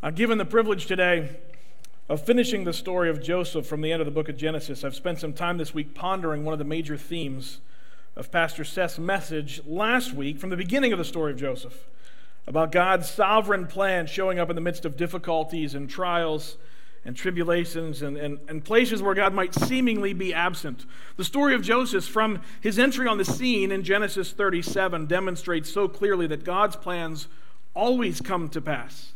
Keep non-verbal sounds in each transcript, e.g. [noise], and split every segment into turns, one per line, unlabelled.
I'm given the privilege today of finishing the story of Joseph from the end of the book of Genesis. I've spent some time this week pondering one of the major themes of Pastor Seth's message last week from the beginning of the story of Joseph about God's sovereign plan showing up in the midst of difficulties and trials and tribulations and, and, and places where God might seemingly be absent. The story of Joseph, from his entry on the scene in Genesis 37, demonstrates so clearly that God's plans always come to pass.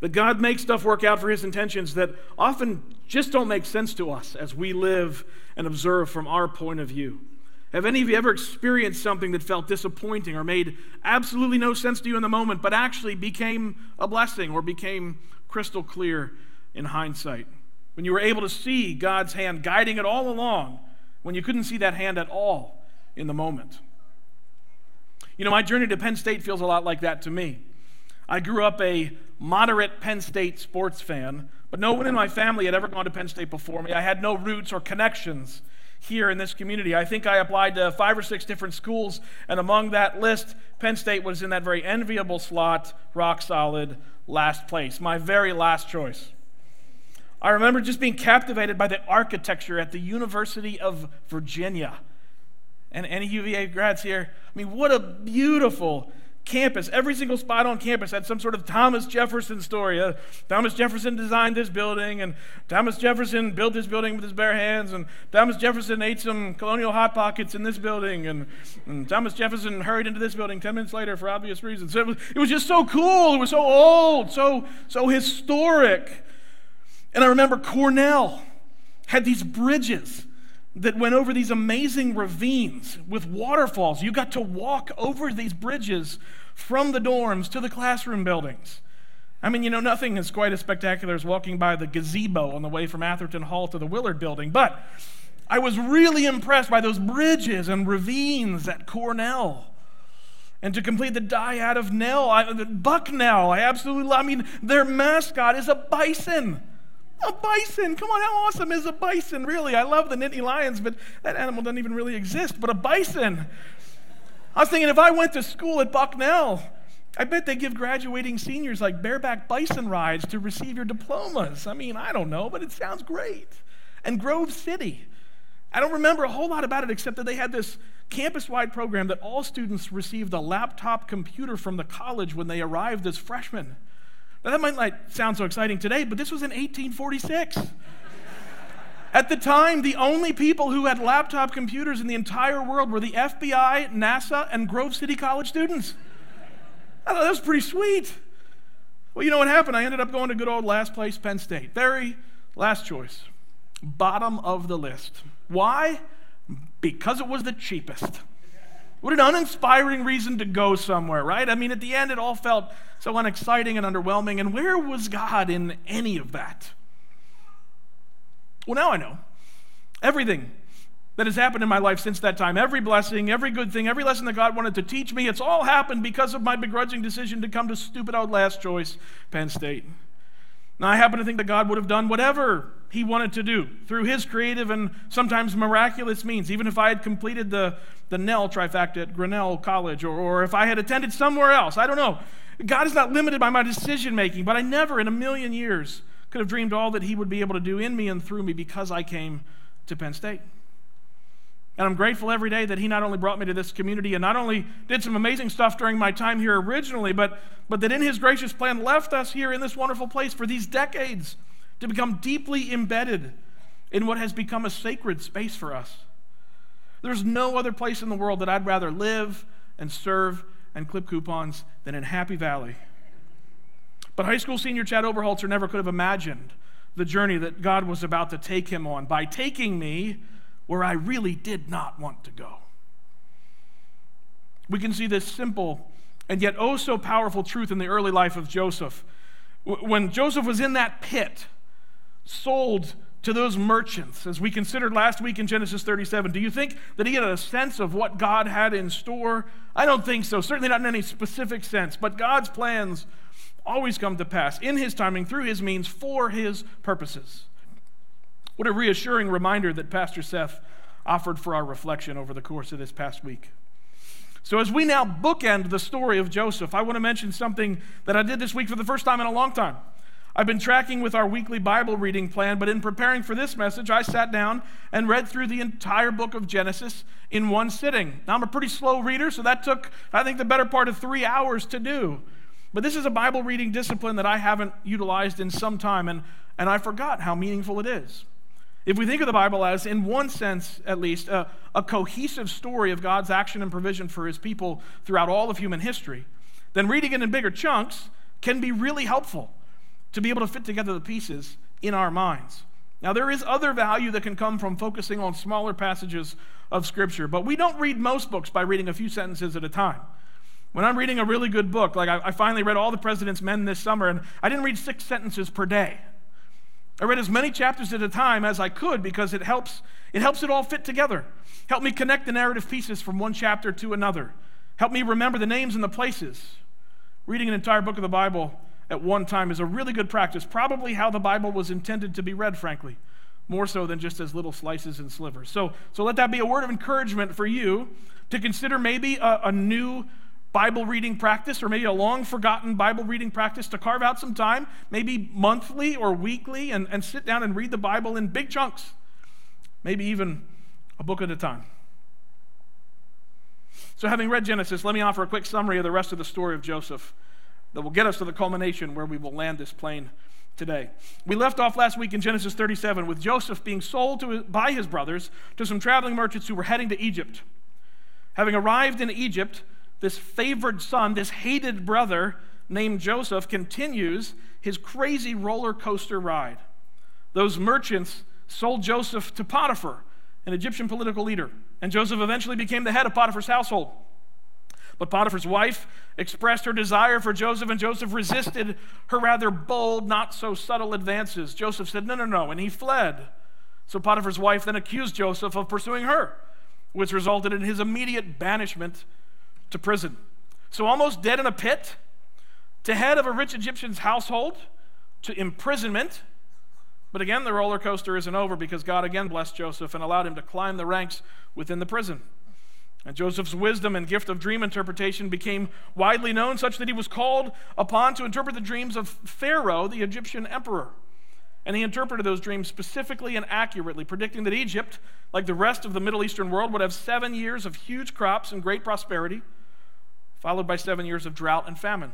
That God makes stuff work out for his intentions that often just don't make sense to us as we live and observe from our point of view. Have any of you ever experienced something that felt disappointing or made absolutely no sense to you in the moment, but actually became a blessing or became crystal clear in hindsight. When you were able to see God's hand guiding it all along, when you couldn't see that hand at all in the moment. You know, my journey to Penn State feels a lot like that to me. I grew up a moderate Penn State sports fan, but no one in my family had ever gone to Penn State before me. I had no roots or connections here in this community. I think I applied to five or six different schools, and among that list, Penn State was in that very enviable slot, rock solid, last place, my very last choice. I remember just being captivated by the architecture at the University of Virginia. And any UVA grads here, I mean, what a beautiful campus. Every single spot on campus had some sort of Thomas Jefferson story. Uh, Thomas Jefferson designed this building, and Thomas Jefferson built this building with his bare hands, and Thomas Jefferson ate some colonial hot pockets in this building, and, and Thomas Jefferson hurried into this building 10 minutes later for obvious reasons. So it, was, it was just so cool. It was so old, so, so historic. And I remember Cornell had these bridges that went over these amazing ravines with waterfalls. You got to walk over these bridges from the dorms to the classroom buildings. I mean, you know, nothing is quite as spectacular as walking by the gazebo on the way from Atherton Hall to the Willard building, but I was really impressed by those bridges and ravines at Cornell. And to complete the dyad of Nell, I, Bucknell, I absolutely love. I mean, their mascot is a bison. A bison. Come on, how awesome is a bison, really? I love the Nittany Lions, but that animal doesn't even really exist. But a bison. I was thinking if I went to school at Bucknell, I bet they give graduating seniors like bareback bison rides to receive your diplomas. I mean, I don't know, but it sounds great. And Grove City. I don't remember a whole lot about it except that they had this campus wide program that all students received a laptop computer from the college when they arrived as freshmen. Now, that might not sound so exciting today, but this was in 1846. At the time, the only people who had laptop computers in the entire world were the FBI, NASA, and Grove City College students. I thought that was pretty sweet. Well, you know what happened? I ended up going to good old last place, Penn State. Very last choice. Bottom of the list. Why? Because it was the cheapest. What an uninspiring reason to go somewhere, right? I mean, at the end, it all felt so unexciting and underwhelming. And where was God in any of that? Well, now I know. Everything that has happened in my life since that time, every blessing, every good thing, every lesson that God wanted to teach me, it's all happened because of my begrudging decision to come to stupid old last choice, Penn State. Now, I happen to think that God would have done whatever He wanted to do through His creative and sometimes miraculous means, even if I had completed the, the Nell trifecta at Grinnell College or, or if I had attended somewhere else. I don't know. God is not limited by my decision making, but I never in a million years could have dreamed all that He would be able to do in me and through me because I came to Penn State. And I'm grateful every day that he not only brought me to this community and not only did some amazing stuff during my time here originally, but, but that in his gracious plan left us here in this wonderful place for these decades to become deeply embedded in what has become a sacred space for us. There's no other place in the world that I'd rather live and serve and clip coupons than in Happy Valley. But high school senior Chad Oberholzer never could have imagined the journey that God was about to take him on by taking me where I really did not want to go. We can see this simple and yet oh so powerful truth in the early life of Joseph. When Joseph was in that pit, sold to those merchants, as we considered last week in Genesis 37, do you think that he had a sense of what God had in store? I don't think so, certainly not in any specific sense, but God's plans always come to pass in his timing, through his means, for his purposes. What a reassuring reminder that Pastor Seth offered for our reflection over the course of this past week. So, as we now bookend the story of Joseph, I want to mention something that I did this week for the first time in a long time. I've been tracking with our weekly Bible reading plan, but in preparing for this message, I sat down and read through the entire book of Genesis in one sitting. Now, I'm a pretty slow reader, so that took, I think, the better part of three hours to do. But this is a Bible reading discipline that I haven't utilized in some time, and, and I forgot how meaningful it is. If we think of the Bible as, in one sense at least, a, a cohesive story of God's action and provision for his people throughout all of human history, then reading it in bigger chunks can be really helpful to be able to fit together the pieces in our minds. Now, there is other value that can come from focusing on smaller passages of Scripture, but we don't read most books by reading a few sentences at a time. When I'm reading a really good book, like I, I finally read All the President's Men this summer, and I didn't read six sentences per day. I read as many chapters at a time as I could because it helps it helps it all fit together. Help me connect the narrative pieces from one chapter to another. Help me remember the names and the places. Reading an entire book of the Bible at one time is a really good practice, probably how the Bible was intended to be read, frankly, more so than just as little slices and slivers. So, so let that be a word of encouragement for you to consider maybe a, a new Bible reading practice or maybe a long forgotten Bible reading practice to carve out some time, maybe monthly or weekly, and, and sit down and read the Bible in big chunks, maybe even a book at a time. So, having read Genesis, let me offer a quick summary of the rest of the story of Joseph that will get us to the culmination where we will land this plane today. We left off last week in Genesis 37 with Joseph being sold to, by his brothers to some traveling merchants who were heading to Egypt. Having arrived in Egypt, this favored son, this hated brother named Joseph, continues his crazy roller coaster ride. Those merchants sold Joseph to Potiphar, an Egyptian political leader, and Joseph eventually became the head of Potiphar's household. But Potiphar's wife expressed her desire for Joseph, and Joseph resisted her rather bold, not so subtle advances. Joseph said, No, no, no, and he fled. So Potiphar's wife then accused Joseph of pursuing her, which resulted in his immediate banishment to prison. So, almost dead in a pit, to head of a rich Egyptian's household, to imprisonment. But again, the roller coaster isn't over because God again blessed Joseph and allowed him to climb the ranks within the prison. And Joseph's wisdom and gift of dream interpretation became widely known, such that he was called upon to interpret the dreams of Pharaoh, the Egyptian emperor. And he interpreted those dreams specifically and accurately, predicting that Egypt, like the rest of the Middle Eastern world, would have seven years of huge crops and great prosperity, followed by seven years of drought and famine.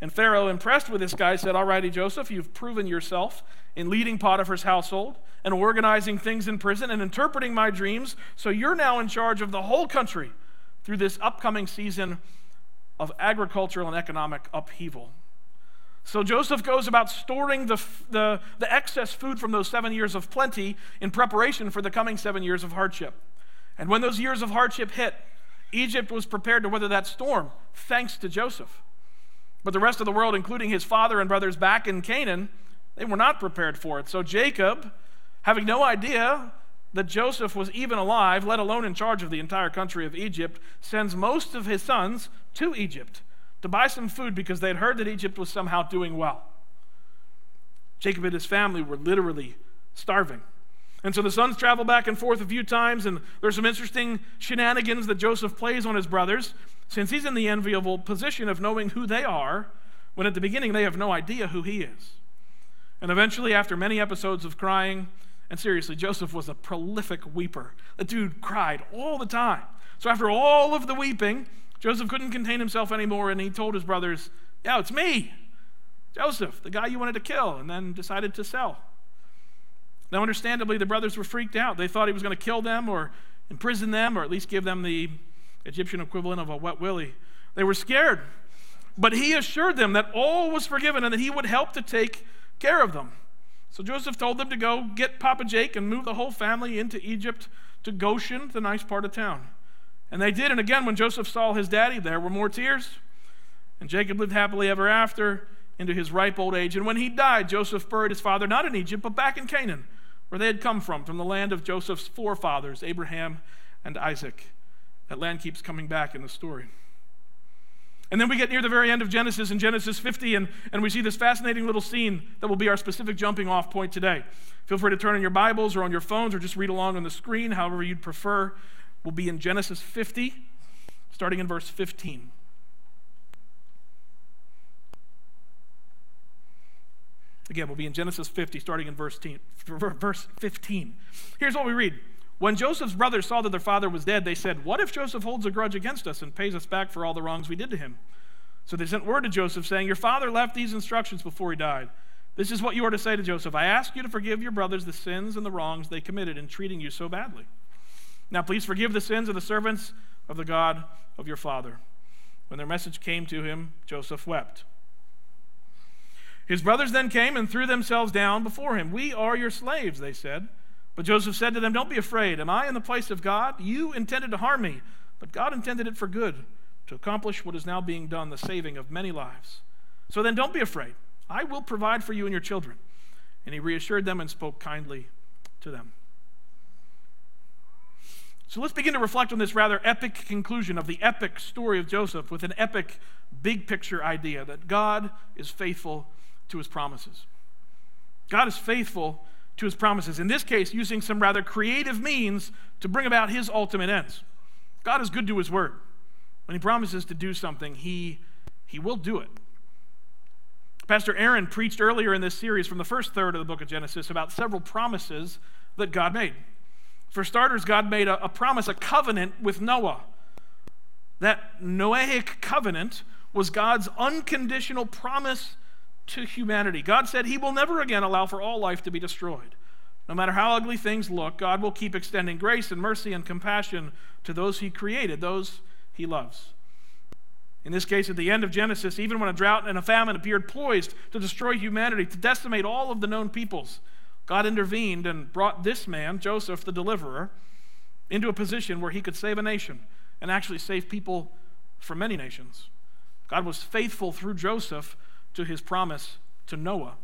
And Pharaoh, impressed with this guy, said, All righty, Joseph, you've proven yourself in leading Potiphar's household and organizing things in prison and interpreting my dreams. So you're now in charge of the whole country through this upcoming season of agricultural and economic upheaval. So Joseph goes about storing the, the, the excess food from those seven years of plenty in preparation for the coming seven years of hardship. And when those years of hardship hit, Egypt was prepared to weather that storm, thanks to Joseph. But the rest of the world, including his father and brothers back in Canaan, they were not prepared for it. So Jacob, having no idea that Joseph was even alive, let alone in charge of the entire country of Egypt, sends most of his sons to Egypt to buy some food because they had heard that Egypt was somehow doing well. Jacob and his family were literally starving. And so the sons travel back and forth a few times, and there's some interesting shenanigans that Joseph plays on his brothers since he's in the enviable position of knowing who they are, when at the beginning they have no idea who he is. And eventually, after many episodes of crying, and seriously, Joseph was a prolific weeper. The dude cried all the time. So after all of the weeping, Joseph couldn't contain himself anymore, and he told his brothers, Yeah, it's me, Joseph, the guy you wanted to kill and then decided to sell. Now, understandably, the brothers were freaked out. They thought he was going to kill them or imprison them or at least give them the Egyptian equivalent of a wet willy. They were scared. But he assured them that all was forgiven and that he would help to take care of them. So Joseph told them to go get Papa Jake and move the whole family into Egypt to Goshen, the nice part of town. And they did. And again, when Joseph saw his daddy, there were more tears. And Jacob lived happily ever after into his ripe old age. And when he died, Joseph buried his father not in Egypt, but back in Canaan, where they had come from, from the land of Joseph's forefathers, Abraham and Isaac. That land keeps coming back in the story. And then we get near the very end of Genesis in Genesis 50, and, and we see this fascinating little scene that will be our specific jumping off point today. Feel free to turn on your Bibles or on your phones or just read along on the screen, however you'd prefer. We'll be in Genesis 50, starting in verse 15. Again, we'll be in Genesis 50, starting in verse 15. Here's what we read. When Joseph's brothers saw that their father was dead, they said, What if Joseph holds a grudge against us and pays us back for all the wrongs we did to him? So they sent word to Joseph, saying, Your father left these instructions before he died. This is what you are to say to Joseph I ask you to forgive your brothers the sins and the wrongs they committed in treating you so badly. Now, please forgive the sins of the servants of the God of your father. When their message came to him, Joseph wept. His brothers then came and threw themselves down before him. We are your slaves, they said. But Joseph said to them, Don't be afraid. Am I in the place of God? You intended to harm me, but God intended it for good, to accomplish what is now being done, the saving of many lives. So then don't be afraid. I will provide for you and your children. And he reassured them and spoke kindly to them. So let's begin to reflect on this rather epic conclusion of the epic story of Joseph with an epic big picture idea that God is faithful to his promises. God is faithful to his promises, in this case, using some rather creative means to bring about his ultimate ends. God is good to his word. When he promises to do something, he, he will do it. Pastor Aaron preached earlier in this series from the first third of the book of Genesis about several promises that God made. For starters, God made a, a promise, a covenant with Noah. That Noahic covenant was God's unconditional promise to humanity. God said He will never again allow for all life to be destroyed. No matter how ugly things look, God will keep extending grace and mercy and compassion to those He created, those He loves. In this case, at the end of Genesis, even when a drought and a famine appeared poised to destroy humanity, to decimate all of the known peoples, God intervened and brought this man, Joseph, the deliverer, into a position where he could save a nation and actually save people from many nations. God was faithful through Joseph to his promise to Noah.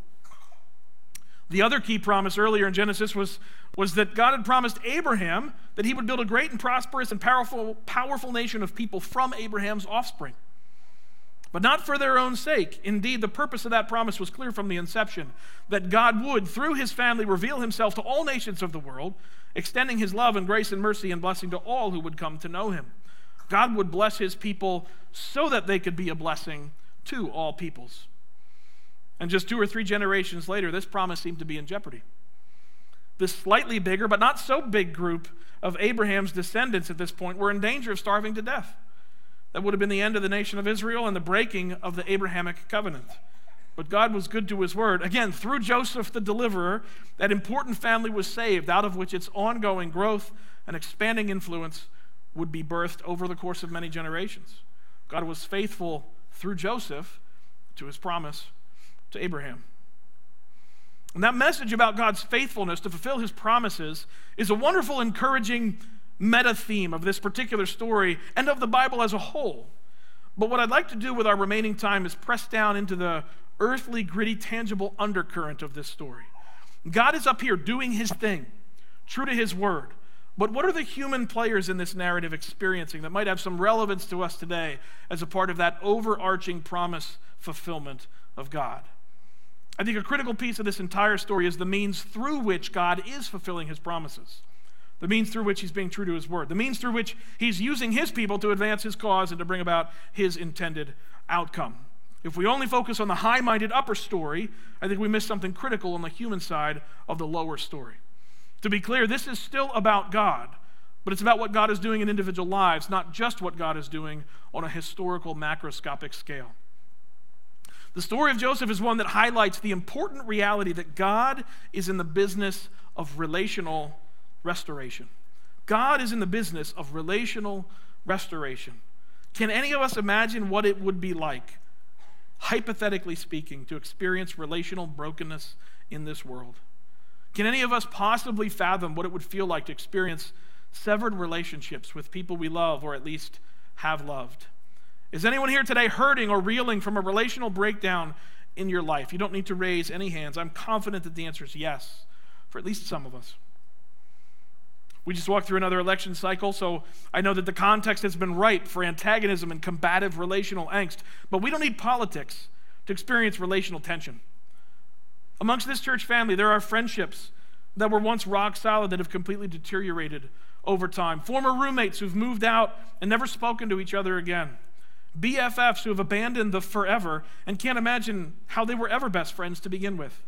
The other key promise earlier in Genesis was, was that God had promised Abraham that he would build a great and prosperous and powerful, powerful nation of people from Abraham's offspring. But not for their own sake. Indeed, the purpose of that promise was clear from the inception that God would, through his family, reveal himself to all nations of the world, extending his love and grace and mercy and blessing to all who would come to know him. God would bless his people so that they could be a blessing to all peoples. And just two or three generations later, this promise seemed to be in jeopardy. This slightly bigger, but not so big group of Abraham's descendants at this point were in danger of starving to death. That would have been the end of the nation of Israel and the breaking of the Abrahamic covenant. But God was good to his word. Again, through Joseph the deliverer, that important family was saved, out of which its ongoing growth and expanding influence would be birthed over the course of many generations. God was faithful through Joseph to his promise to Abraham. And that message about God's faithfulness to fulfill his promises is a wonderful, encouraging meta theme of this particular story and of the Bible as a whole. But what I'd like to do with our remaining time is press down into the earthly, gritty, tangible undercurrent of this story. God is up here doing his thing, true to his word. But what are the human players in this narrative experiencing that might have some relevance to us today as a part of that overarching promise fulfillment of God? I think a critical piece of this entire story is the means through which God is fulfilling his promises, the means through which he's being true to his word, the means through which he's using his people to advance his cause and to bring about his intended outcome. If we only focus on the high minded upper story, I think we miss something critical on the human side of the lower story. To be clear, this is still about God, but it's about what God is doing in individual lives, not just what God is doing on a historical macroscopic scale. The story of Joseph is one that highlights the important reality that God is in the business of relational restoration. God is in the business of relational restoration. Can any of us imagine what it would be like, hypothetically speaking, to experience relational brokenness in this world? Can any of us possibly fathom what it would feel like to experience severed relationships with people we love or at least have loved? Is anyone here today hurting or reeling from a relational breakdown in your life? You don't need to raise any hands. I'm confident that the answer is yes, for at least some of us. We just walked through another election cycle, so I know that the context has been ripe for antagonism and combative relational angst, but we don't need politics to experience relational tension. Amongst this church family, there are friendships that were once rock solid that have completely deteriorated over time. Former roommates who've moved out and never spoken to each other again. BFFs who have abandoned the forever and can't imagine how they were ever best friends to begin with.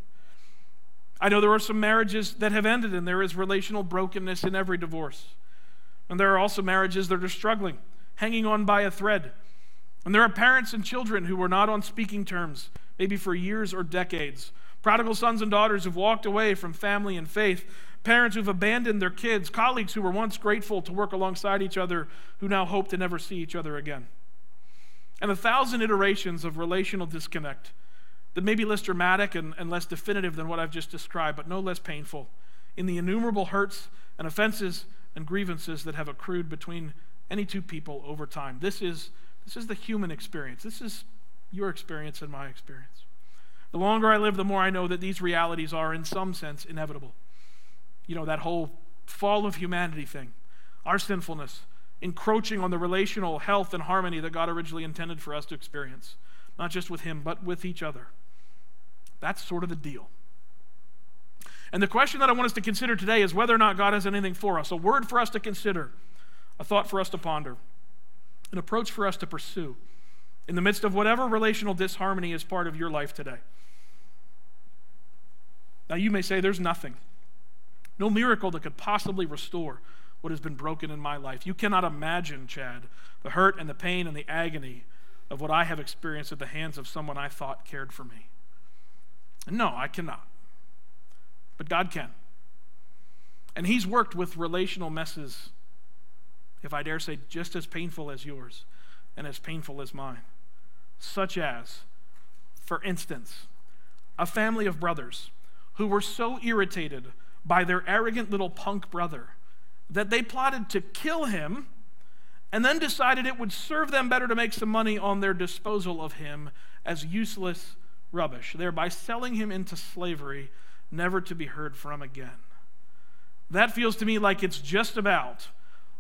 I know there are some marriages that have ended, and there is relational brokenness in every divorce. And there are also marriages that are struggling, hanging on by a thread. And there are parents and children who were not on speaking terms, maybe for years or decades. Prodigal sons and daughters who've walked away from family and faith. Parents who've abandoned their kids. Colleagues who were once grateful to work alongside each other who now hope to never see each other again. And a thousand iterations of relational disconnect that may be less dramatic and, and less definitive than what I've just described, but no less painful in the innumerable hurts and offenses and grievances that have accrued between any two people over time. This is, this is the human experience. This is your experience and my experience. The longer I live, the more I know that these realities are, in some sense, inevitable. You know, that whole fall of humanity thing, our sinfulness, encroaching on the relational health and harmony that God originally intended for us to experience, not just with Him, but with each other. That's sort of the deal. And the question that I want us to consider today is whether or not God has anything for us a word for us to consider, a thought for us to ponder, an approach for us to pursue in the midst of whatever relational disharmony is part of your life today. Now, you may say there's nothing, no miracle that could possibly restore what has been broken in my life. You cannot imagine, Chad, the hurt and the pain and the agony of what I have experienced at the hands of someone I thought cared for me. No, I cannot. But God can. And He's worked with relational messes, if I dare say, just as painful as yours and as painful as mine. Such as, for instance, a family of brothers who were so irritated by their arrogant little punk brother that they plotted to kill him and then decided it would serve them better to make some money on their disposal of him as useless rubbish, thereby selling him into slavery, never to be heard from again. That feels to me like it's just about,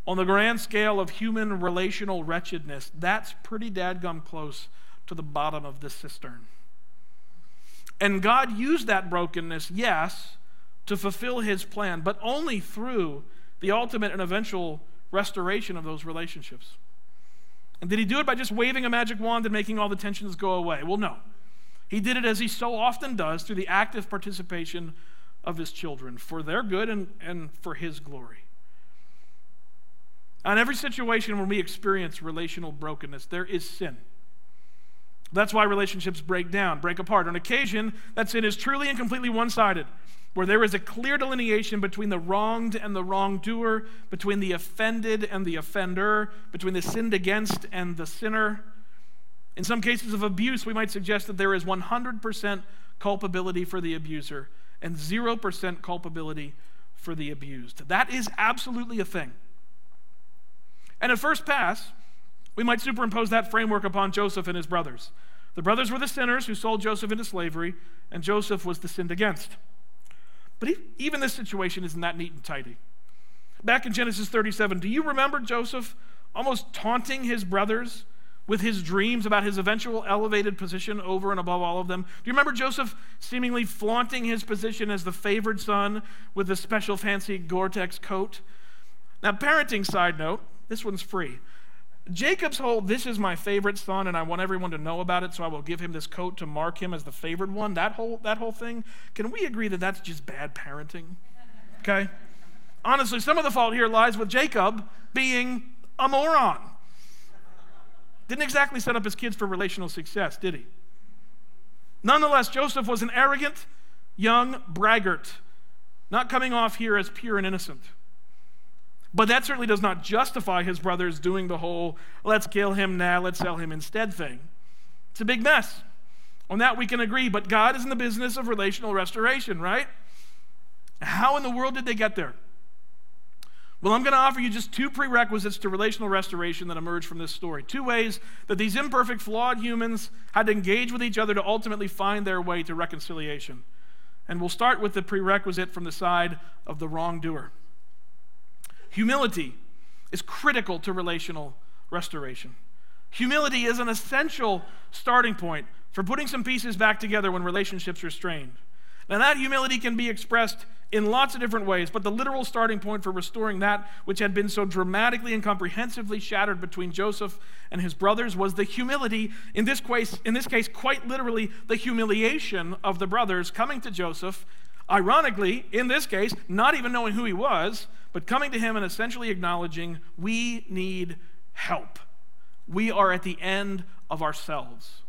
on the grand scale of human relational wretchedness, that's pretty dadgum close to the bottom of the cistern. And God used that brokenness, yes, to fulfill his plan, but only through the ultimate and eventual restoration of those relationships. And did he do it by just waving a magic wand and making all the tensions go away? Well, no. He did it as he so often does through the active participation of his children for their good and, and for his glory. On every situation when we experience relational brokenness, there is sin. That's why relationships break down, break apart. On occasion, that sin is truly and completely one sided, where there is a clear delineation between the wronged and the wrongdoer, between the offended and the offender, between the sinned against and the sinner. In some cases of abuse, we might suggest that there is 100% culpability for the abuser and 0% culpability for the abused. That is absolutely a thing. And at first pass, we might superimpose that framework upon Joseph and his brothers. The brothers were the sinners who sold Joseph into slavery, and Joseph was the sinned against. But even this situation isn't that neat and tidy. Back in Genesis 37, do you remember Joseph almost taunting his brothers with his dreams about his eventual elevated position over and above all of them. Do you remember Joseph seemingly flaunting his position as the favored son with the special fancy Gore Tex coat? Now, parenting side note this one's free. Jacob's whole, this is my favorite son, and I want everyone to know about it, so I will give him this coat to mark him as the favored one. That whole, that whole thing, can we agree that that's just bad parenting? Okay? Honestly, some of the fault here lies with Jacob being a moron. Didn't exactly set up his kids for relational success, did he? Nonetheless, Joseph was an arrogant, young braggart, not coming off here as pure and innocent. But that certainly does not justify his brothers doing the whole let's kill him now, let's sell him instead thing. It's a big mess. On that we can agree, but God is in the business of relational restoration, right? How in the world did they get there? Well, I'm going to offer you just two prerequisites to relational restoration that emerge from this story. Two ways that these imperfect, flawed humans had to engage with each other to ultimately find their way to reconciliation. And we'll start with the prerequisite from the side of the wrongdoer. Humility is critical to relational restoration. Humility is an essential starting point for putting some pieces back together when relationships are strained. Now, that humility can be expressed in lots of different ways, but the literal starting point for restoring that which had been so dramatically and comprehensively shattered between Joseph and his brothers was the humility, in this case, in this case quite literally, the humiliation of the brothers coming to Joseph, Ironically, in this case, not even knowing who he was, but coming to him and essentially acknowledging we need help. We are at the end of ourselves.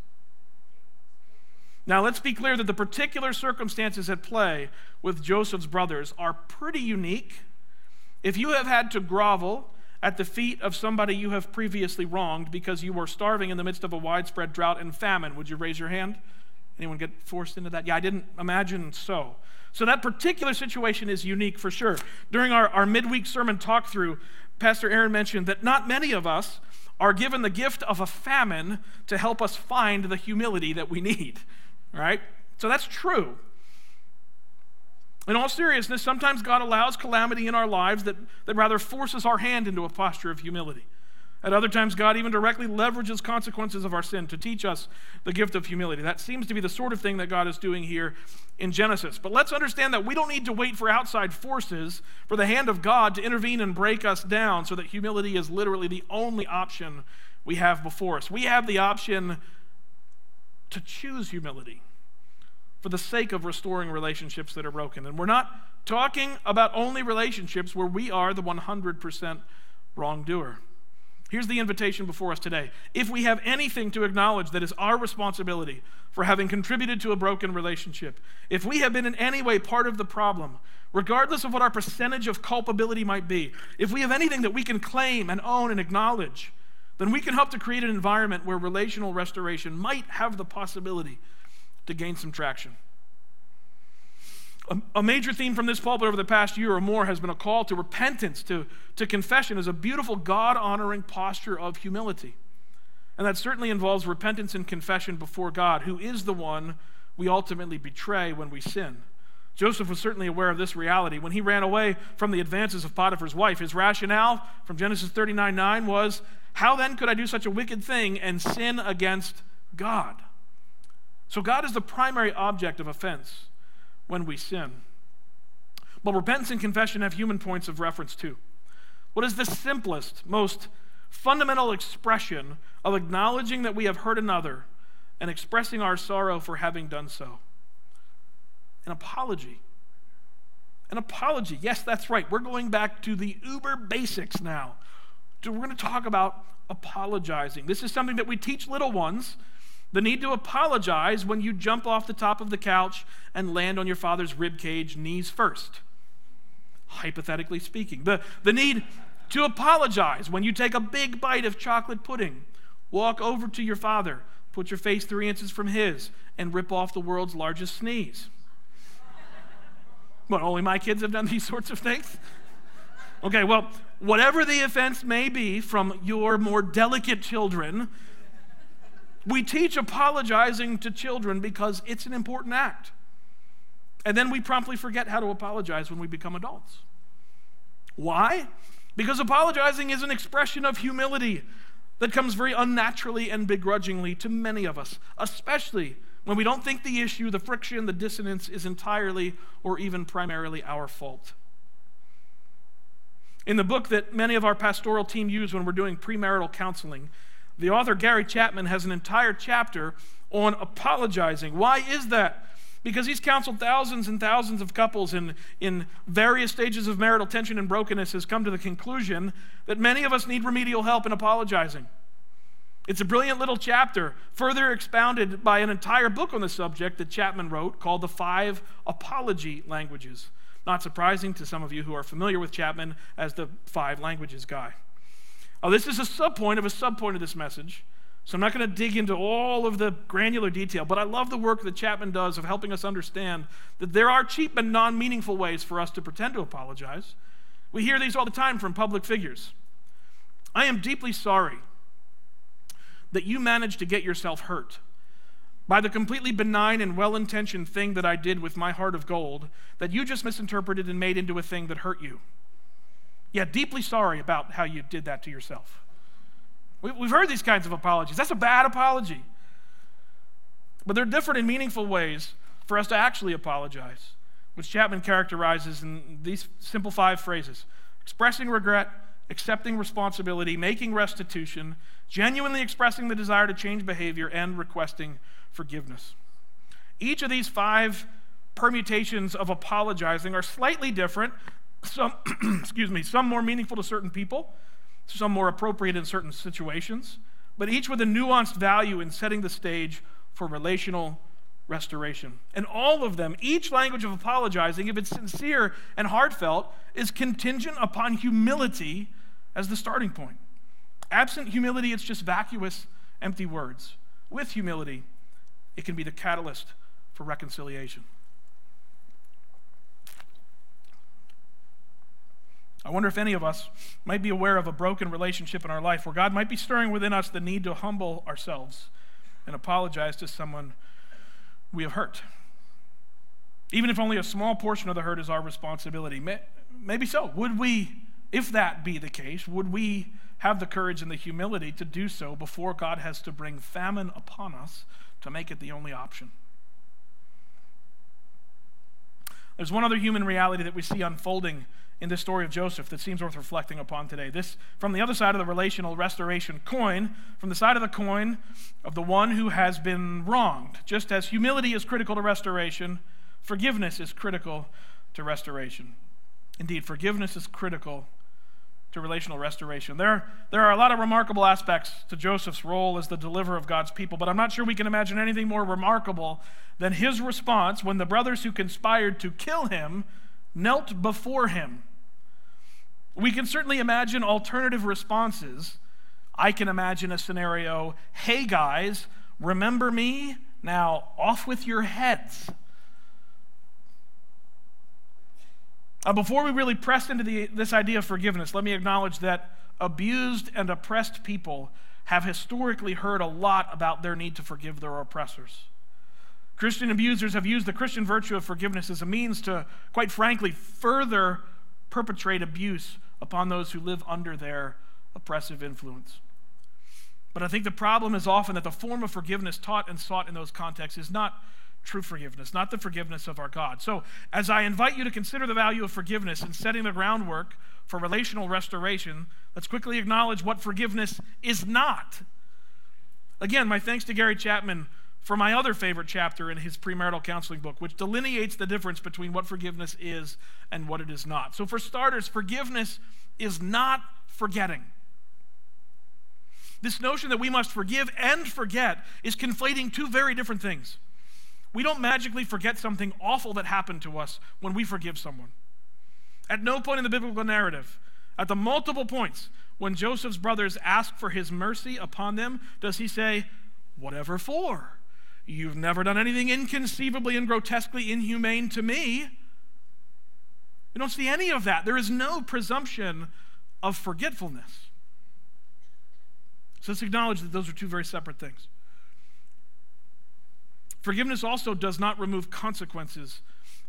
Now, let's be clear that the particular circumstances at play with Joseph's brothers are pretty unique. If you have had to grovel at the feet of somebody you have previously wronged because you were starving in the midst of a widespread drought and famine, would you raise your hand? Anyone get forced into that? Yeah, I didn't imagine so. So that particular situation is unique for sure. During our, our midweek sermon talk through, Pastor Aaron mentioned that not many of us are given the gift of a famine to help us find the humility that we need, right? So that's true. In all seriousness, sometimes God allows calamity in our lives that, that rather forces our hand into a posture of humility. At other times, God even directly leverages consequences of our sin to teach us the gift of humility. That seems to be the sort of thing that God is doing here in Genesis. But let's understand that we don't need to wait for outside forces, for the hand of God to intervene and break us down, so that humility is literally the only option we have before us. We have the option to choose humility for the sake of restoring relationships that are broken. And we're not talking about only relationships where we are the 100% wrongdoer. Here's the invitation before us today. If we have anything to acknowledge that is our responsibility for having contributed to a broken relationship, if we have been in any way part of the problem, regardless of what our percentage of culpability might be, if we have anything that we can claim and own and acknowledge, then we can help to create an environment where relational restoration might have the possibility to gain some traction. A, major theme from this pulpit over the past year or more has been a call to repentance, to, to confession as a beautiful God honoring posture of humility. And that certainly involves repentance and confession before God, who is the one we ultimately betray when we sin. Joseph was certainly aware of this reality. When he ran away from the advances of Potiphar's wife, his rationale from Genesis 39 9 was, How then could I do such a wicked thing and sin against God? So God is the primary object of offense when we sin. But repentance and confession have human points of reference too. What is the simplest, most fundamental expression of acknowledging that we have hurt another and expressing our sorrow for having done so? An apology. An apology. Yes, that's right. We're going back to the uber basics now. We're going to talk about apologizing. This is something that we teach little ones the need to apologize when you jump off the top of the couch and land on your father's rib cage, knees first, hypothetically speaking. The, the need to apologize when you take a big bite of chocolate pudding, walk over to your father, put your face three inches from his, and rip off the world's largest sneeze. But only my kids have done these [laughs] sorts of things? Okay, well, whatever the offense may be from your more delicate children, we teach apologizing to children because it's an important act. And then we promptly forget how to apologize when we become adults. Why? Because apologizing is an expression of humility that comes very unnaturally and begrudgingly to many of us, especially when we don't think the issue, the friction, the dissonance is entirely or even primarily our fault. In the book that many of our pastoral team use when we're doing premarital counseling, the author, Gary Chapman, has an entire chapter on apologizing. Why is that? Because he's counseled thousands and thousands of couples in, in various stages of marital tension and brokenness, has come to the conclusion that many of us need remedial help in apologizing. It's a brilliant little chapter, further expounded by an entire book on the subject that Chapman wrote called The Five Apology Languages. Not surprising to some of you who are familiar with Chapman as the five languages guy. Oh, this is a subpoint of a subpoint of this message. So I'm not going to dig into all of the granular detail, but I love the work that Chapman does of helping us understand that there are cheap and non meaningful ways for us to pretend to apologize. We hear these all the time from public figures. I am deeply sorry that you managed to get yourself hurt by the completely benign and well intentioned thing that I did with my heart of gold that you just misinterpreted and made into a thing that hurt you. Yeah, deeply sorry about how you did that to yourself. We've heard these kinds of apologies. That's a bad apology. But they're different in meaningful ways for us to actually apologize, which Chapman characterizes in these simple five phrases expressing regret, accepting responsibility, making restitution, genuinely expressing the desire to change behavior, and requesting forgiveness. Each of these five permutations of apologizing are slightly different. Some, [clears throat] excuse me, some more meaningful to certain people, some more appropriate in certain situations, but each with a nuanced value in setting the stage for relational restoration. And all of them, each language of apologizing, if it's sincere and heartfelt, is contingent upon humility as the starting point. Absent humility, it's just vacuous, empty words. With humility, it can be the catalyst for reconciliation. I wonder if any of us might be aware of a broken relationship in our life where God might be stirring within us the need to humble ourselves and apologize to someone we have hurt. Even if only a small portion of the hurt is our responsibility. Maybe so. Would we, if that be the case, would we have the courage and the humility to do so before God has to bring famine upon us to make it the only option? There's one other human reality that we see unfolding in this story of Joseph that seems worth reflecting upon today. This, from the other side of the relational restoration coin, from the side of the coin of the one who has been wronged. Just as humility is critical to restoration, forgiveness is critical to restoration. Indeed, forgiveness is critical to relational restoration. There, there are a lot of remarkable aspects to Joseph's role as the deliverer of God's people, but I'm not sure we can imagine anything more remarkable than his response when the brothers who conspired to kill him knelt before him. We can certainly imagine alternative responses. I can imagine a scenario hey, guys, remember me? Now, off with your heads. Uh, before we really press into the, this idea of forgiveness, let me acknowledge that abused and oppressed people have historically heard a lot about their need to forgive their oppressors. Christian abusers have used the Christian virtue of forgiveness as a means to, quite frankly, further perpetrate abuse upon those who live under their oppressive influence. But I think the problem is often that the form of forgiveness taught and sought in those contexts is not true forgiveness, not the forgiveness of our God. So, as I invite you to consider the value of forgiveness in setting the groundwork for relational restoration, let's quickly acknowledge what forgiveness is not. Again, my thanks to Gary Chapman for my other favorite chapter in his premarital counseling book, which delineates the difference between what forgiveness is and what it is not. So, for starters, forgiveness is not forgetting. This notion that we must forgive and forget is conflating two very different things. We don't magically forget something awful that happened to us when we forgive someone. At no point in the biblical narrative, at the multiple points when Joseph's brothers ask for his mercy upon them, does he say, Whatever for? You've never done anything inconceivably and grotesquely inhumane to me. We don't see any of that. There is no presumption of forgetfulness. So let's acknowledge that those are two very separate things. Forgiveness also does not remove consequences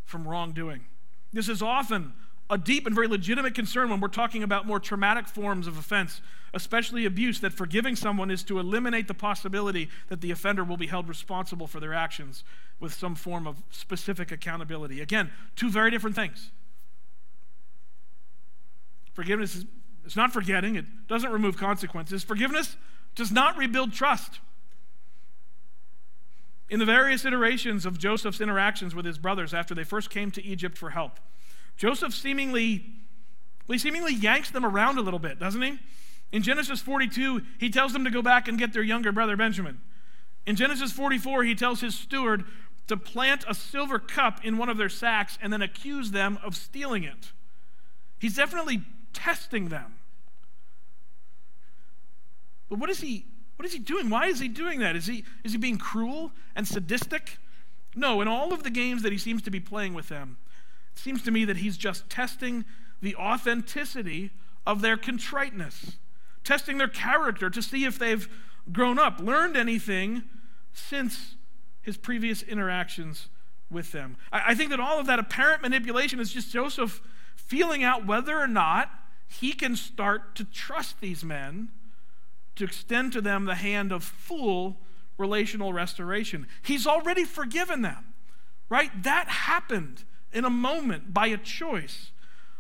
from wrongdoing. This is often a deep and very legitimate concern when we're talking about more traumatic forms of offense, especially abuse, that forgiving someone is to eliminate the possibility that the offender will be held responsible for their actions with some form of specific accountability. Again, two very different things. Forgiveness is it's not forgetting, it doesn't remove consequences. Forgiveness does not rebuild trust. In the various iterations of Joseph's interactions with his brothers after they first came to Egypt for help, Joseph seemingly, well, he seemingly yanks them around a little bit, doesn't he? In Genesis 42, he tells them to go back and get their younger brother Benjamin. In Genesis 44, he tells his steward to plant a silver cup in one of their sacks and then accuse them of stealing it. He's definitely testing them. But what is he what is he doing? Why is he doing that? Is he is he being cruel and sadistic? No, in all of the games that he seems to be playing with them, it seems to me that he's just testing the authenticity of their contriteness, testing their character to see if they've grown up, learned anything since his previous interactions with them. I, I think that all of that apparent manipulation is just Joseph feeling out whether or not he can start to trust these men to extend to them the hand of full relational restoration. He's already forgiven them, right? That happened in a moment by a choice.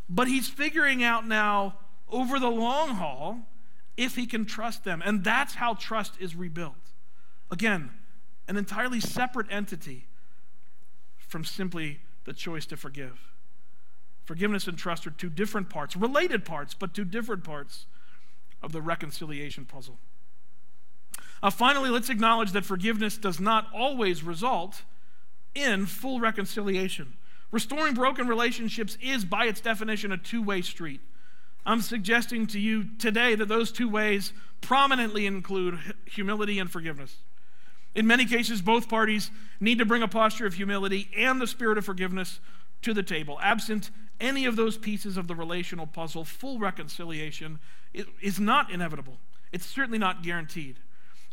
But he's figuring out now over the long haul if he can trust them. And that's how trust is rebuilt. Again, an entirely separate entity from simply the choice to forgive. Forgiveness and trust are two different parts, related parts, but two different parts of the reconciliation puzzle. Uh, finally, let's acknowledge that forgiveness does not always result in full reconciliation. Restoring broken relationships is, by its definition, a two way street. I'm suggesting to you today that those two ways prominently include humility and forgiveness. In many cases, both parties need to bring a posture of humility and the spirit of forgiveness to the table. Absent any of those pieces of the relational puzzle, full reconciliation is not inevitable. It's certainly not guaranteed.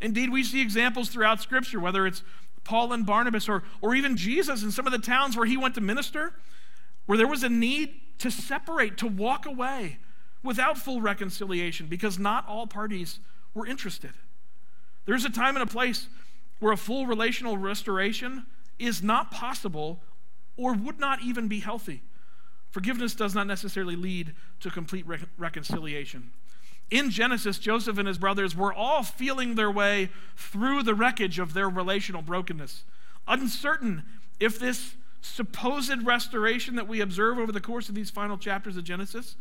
Indeed, we see examples throughout Scripture, whether it's Paul and Barnabas or, or even Jesus in some of the towns where he went to minister, where there was a need to separate, to walk away without full reconciliation because not all parties were interested. There's a time and a place where a full relational restoration is not possible or would not even be healthy. Forgiveness does not necessarily lead to complete re- reconciliation. In Genesis, Joseph and his brothers were all feeling their way through the wreckage of their relational brokenness, uncertain if this supposed restoration that we observe over the course of these final chapters of Genesis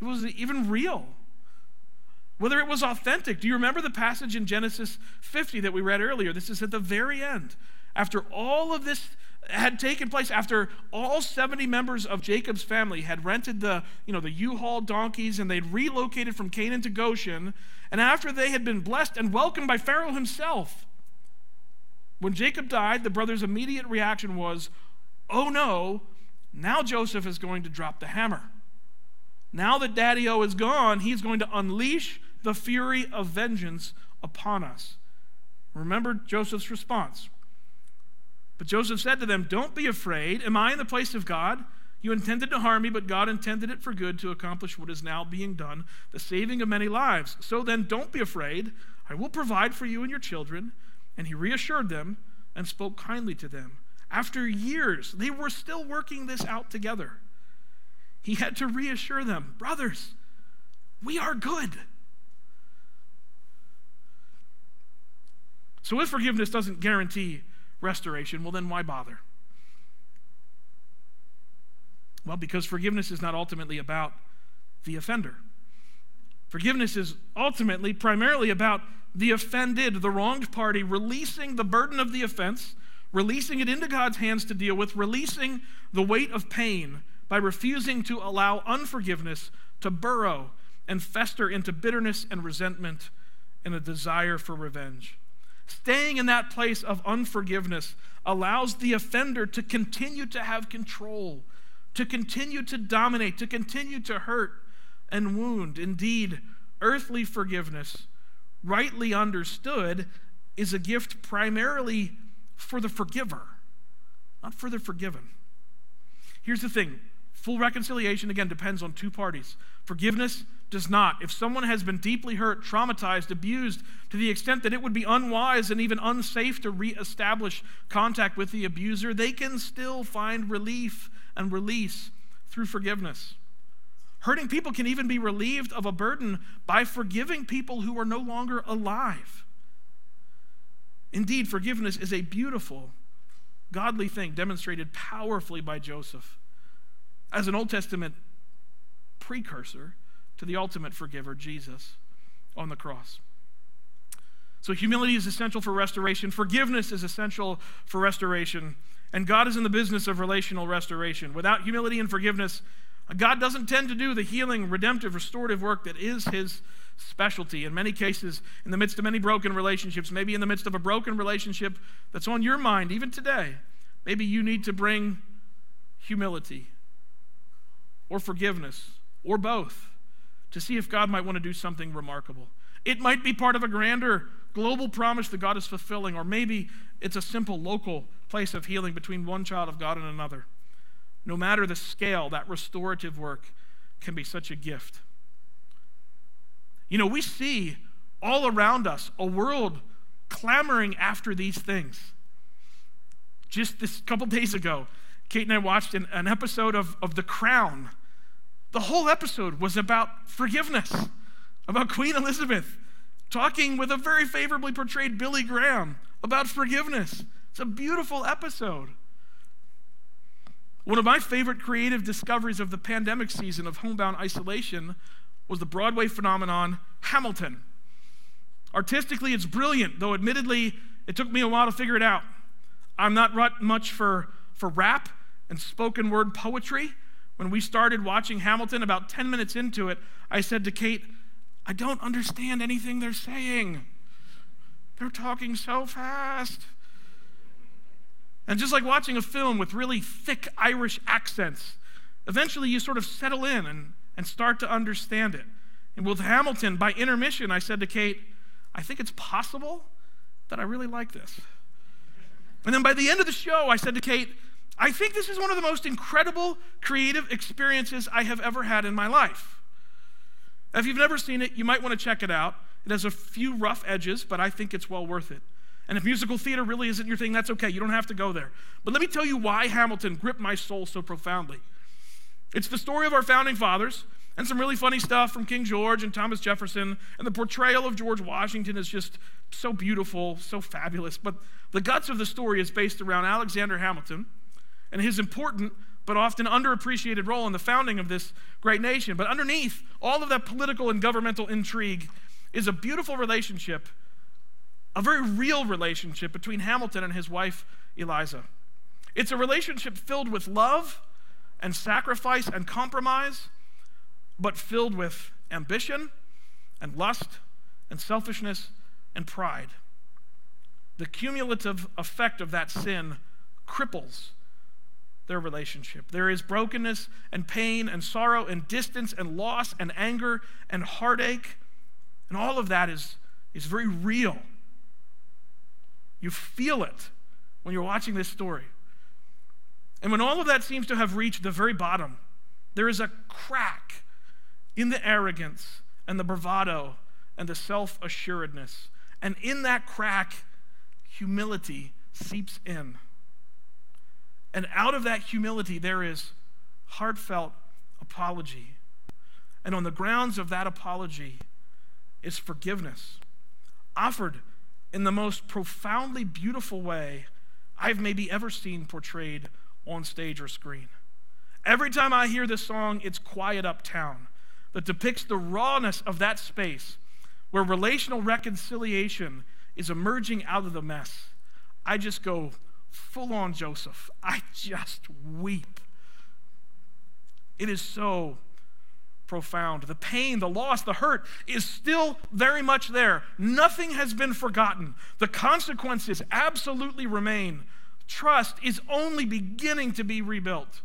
it was even real. Whether it was authentic. Do you remember the passage in Genesis 50 that we read earlier? This is at the very end. After all of this had taken place after all 70 members of Jacob's family had rented the, you know, the U-Haul donkeys and they'd relocated from Canaan to Goshen, and after they had been blessed and welcomed by Pharaoh himself. When Jacob died, the brothers' immediate reaction was, "Oh no, now Joseph is going to drop the hammer. Now that Daddy O is gone, he's going to unleash the fury of vengeance upon us." Remember Joseph's response. But Joseph said to them, Don't be afraid. Am I in the place of God? You intended to harm me, but God intended it for good to accomplish what is now being done, the saving of many lives. So then, don't be afraid. I will provide for you and your children. And he reassured them and spoke kindly to them. After years, they were still working this out together. He had to reassure them, Brothers, we are good. So, if forgiveness doesn't guarantee restoration, well, then why bother? Well, because forgiveness is not ultimately about the offender. Forgiveness is ultimately, primarily about the offended, the wronged party, releasing the burden of the offense, releasing it into God's hands to deal with, releasing the weight of pain by refusing to allow unforgiveness to burrow and fester into bitterness and resentment and a desire for revenge. Staying in that place of unforgiveness allows the offender to continue to have control, to continue to dominate, to continue to hurt and wound. Indeed, earthly forgiveness, rightly understood, is a gift primarily for the forgiver, not for the forgiven. Here's the thing full reconciliation, again, depends on two parties. Forgiveness does not. If someone has been deeply hurt, traumatized, abused to the extent that it would be unwise and even unsafe to reestablish contact with the abuser, they can still find relief and release through forgiveness. Hurting people can even be relieved of a burden by forgiving people who are no longer alive. Indeed, forgiveness is a beautiful, godly thing demonstrated powerfully by Joseph as an Old Testament precursor to the ultimate forgiver, Jesus, on the cross. So, humility is essential for restoration, forgiveness is essential for restoration, and God is in the business of relational restoration. Without humility and forgiveness, God doesn't tend to do the healing, redemptive, restorative work that is His specialty. In many cases, in the midst of many broken relationships, maybe in the midst of a broken relationship that's on your mind, even today, maybe you need to bring humility or forgiveness or both to see if God might want to do something remarkable. It might be part of a grander global promise that God is fulfilling, or maybe it's a simple local place of healing between one child of God and another. No matter the scale, that restorative work can be such a gift. You know, we see all around us a world clamoring after these things. Just this couple days ago, Kate and I watched an, an episode of, of The Crown the whole episode was about forgiveness, about Queen Elizabeth talking with a very favorably portrayed Billy Graham about forgiveness. It's a beautiful episode. One of my favorite creative discoveries of the pandemic season of homebound isolation was the Broadway phenomenon Hamilton. Artistically, it's brilliant, though admittedly, it took me a while to figure it out. I'm not much for, for rap and spoken word poetry. When we started watching Hamilton, about 10 minutes into it, I said to Kate, I don't understand anything they're saying. They're talking so fast. And just like watching a film with really thick Irish accents, eventually you sort of settle in and, and start to understand it. And with Hamilton, by intermission, I said to Kate, I think it's possible that I really like this. And then by the end of the show, I said to Kate, I think this is one of the most incredible creative experiences I have ever had in my life. If you've never seen it, you might want to check it out. It has a few rough edges, but I think it's well worth it. And if musical theater really isn't your thing, that's okay. You don't have to go there. But let me tell you why Hamilton gripped my soul so profoundly. It's the story of our founding fathers and some really funny stuff from King George and Thomas Jefferson. And the portrayal of George Washington is just so beautiful, so fabulous. But the guts of the story is based around Alexander Hamilton and his important but often underappreciated role in the founding of this great nation. But underneath all of that political and governmental intrigue is a beautiful relationship, a very real relationship between Hamilton and his wife, Eliza. It's a relationship filled with love and sacrifice and compromise, but filled with ambition and lust and selfishness and pride. The cumulative effect of that sin cripples their relationship. There is brokenness and pain and sorrow and distance and loss and anger and heartache and all of that is, is very real. You feel it when you're watching this story. And when all of that seems to have reached the very bottom, there is a crack in the arrogance and the bravado and the self assuredness. And in that crack, humility seeps in. And out of that humility, there is heartfelt apology. And on the grounds of that apology, is forgiveness, offered in the most profoundly beautiful way I've maybe ever seen portrayed on stage or screen. Every time I hear this song, it's Quiet Uptown, that depicts the rawness of that space where relational reconciliation is emerging out of the mess. I just go full on Joseph. I just weep. It is so profound. The pain, the loss, the hurt is still very much there. Nothing has been forgotten. The consequences absolutely remain. Trust is only beginning to be rebuilt.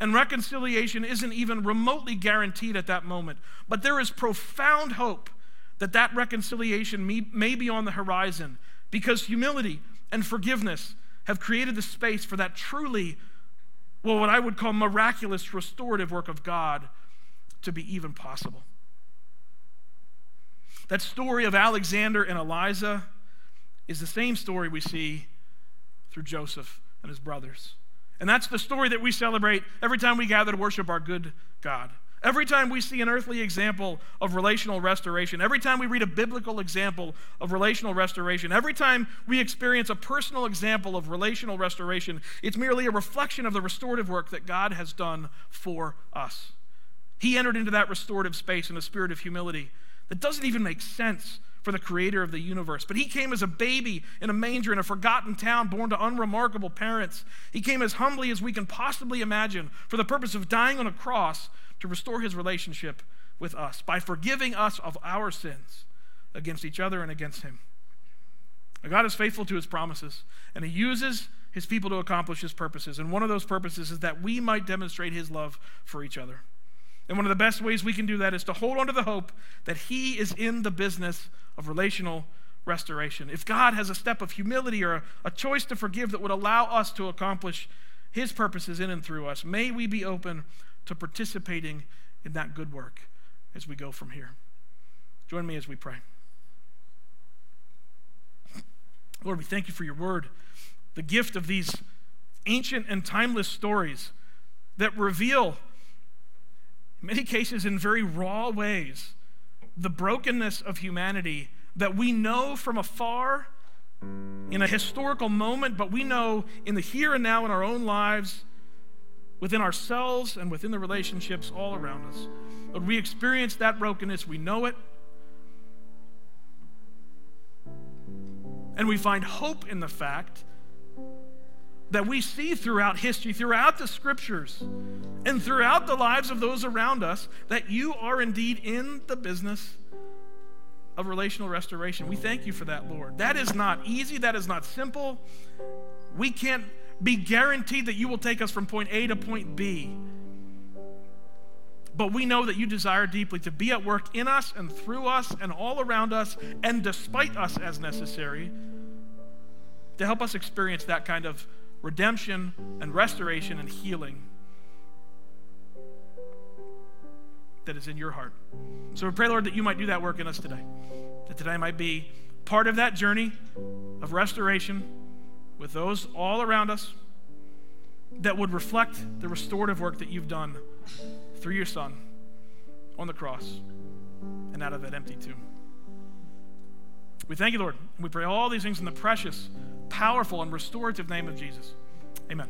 And reconciliation isn't even remotely guaranteed at that moment. But there is profound hope that that reconciliation may, may be on the horizon because humility and forgiveness have created the space for that truly, well, what I would call miraculous restorative work of God to be even possible. That story of Alexander and Eliza is the same story we see through Joseph and his brothers. And that's the story that we celebrate every time we gather to worship our good God. Every time we see an earthly example of relational restoration, every time we read a biblical example of relational restoration, every time we experience a personal example of relational restoration, it's merely a reflection of the restorative work that God has done for us. He entered into that restorative space in a spirit of humility that doesn't even make sense for the creator of the universe. But he came as a baby in a manger in a forgotten town, born to unremarkable parents. He came as humbly as we can possibly imagine for the purpose of dying on a cross to restore his relationship with us by forgiving us of our sins against each other and against him. God is faithful to his promises, and he uses his people to accomplish his purposes. And one of those purposes is that we might demonstrate his love for each other. And one of the best ways we can do that is to hold on to the hope that He is in the business of relational restoration. If God has a step of humility or a, a, choice to forgive that would allow us to accomplish His purposes in and through us, may we be open to participating in that good work as we go from here. Join me as we pray. Lord, we thank you for your word, the gift of these ancient and timeless stories that reveal in many cases in very raw ways, the brokenness of humanity that we know from afar in a historical moment, but we know in the here and now in our own lives within ourselves and within the relationships all around us. Lord, we experience that brokenness, we know it. And we find hope in the fact that we see throughout history, throughout the scriptures, and throughout the lives of those around us that you are indeed in the business of relational restoration. We thank you for that, Lord. That is not easy, that is not simple. We can't be guaranteed that you will take us from point A to point B. But we know that you desire deeply to be at work in us and through us and all around us and despite us as necessary to help us experience that kind of redemption and restoration and healing that is in your heart. So we pray, Lord, that you might do that work in us today. That today might be part of that journey of restoration with those all around us that would reflect the restorative work that you've done through your Son on the cross and out of that empty tomb. We thank you, Lord. We pray all these things in the precious, powerful, and restorative name of Jesus. Amen.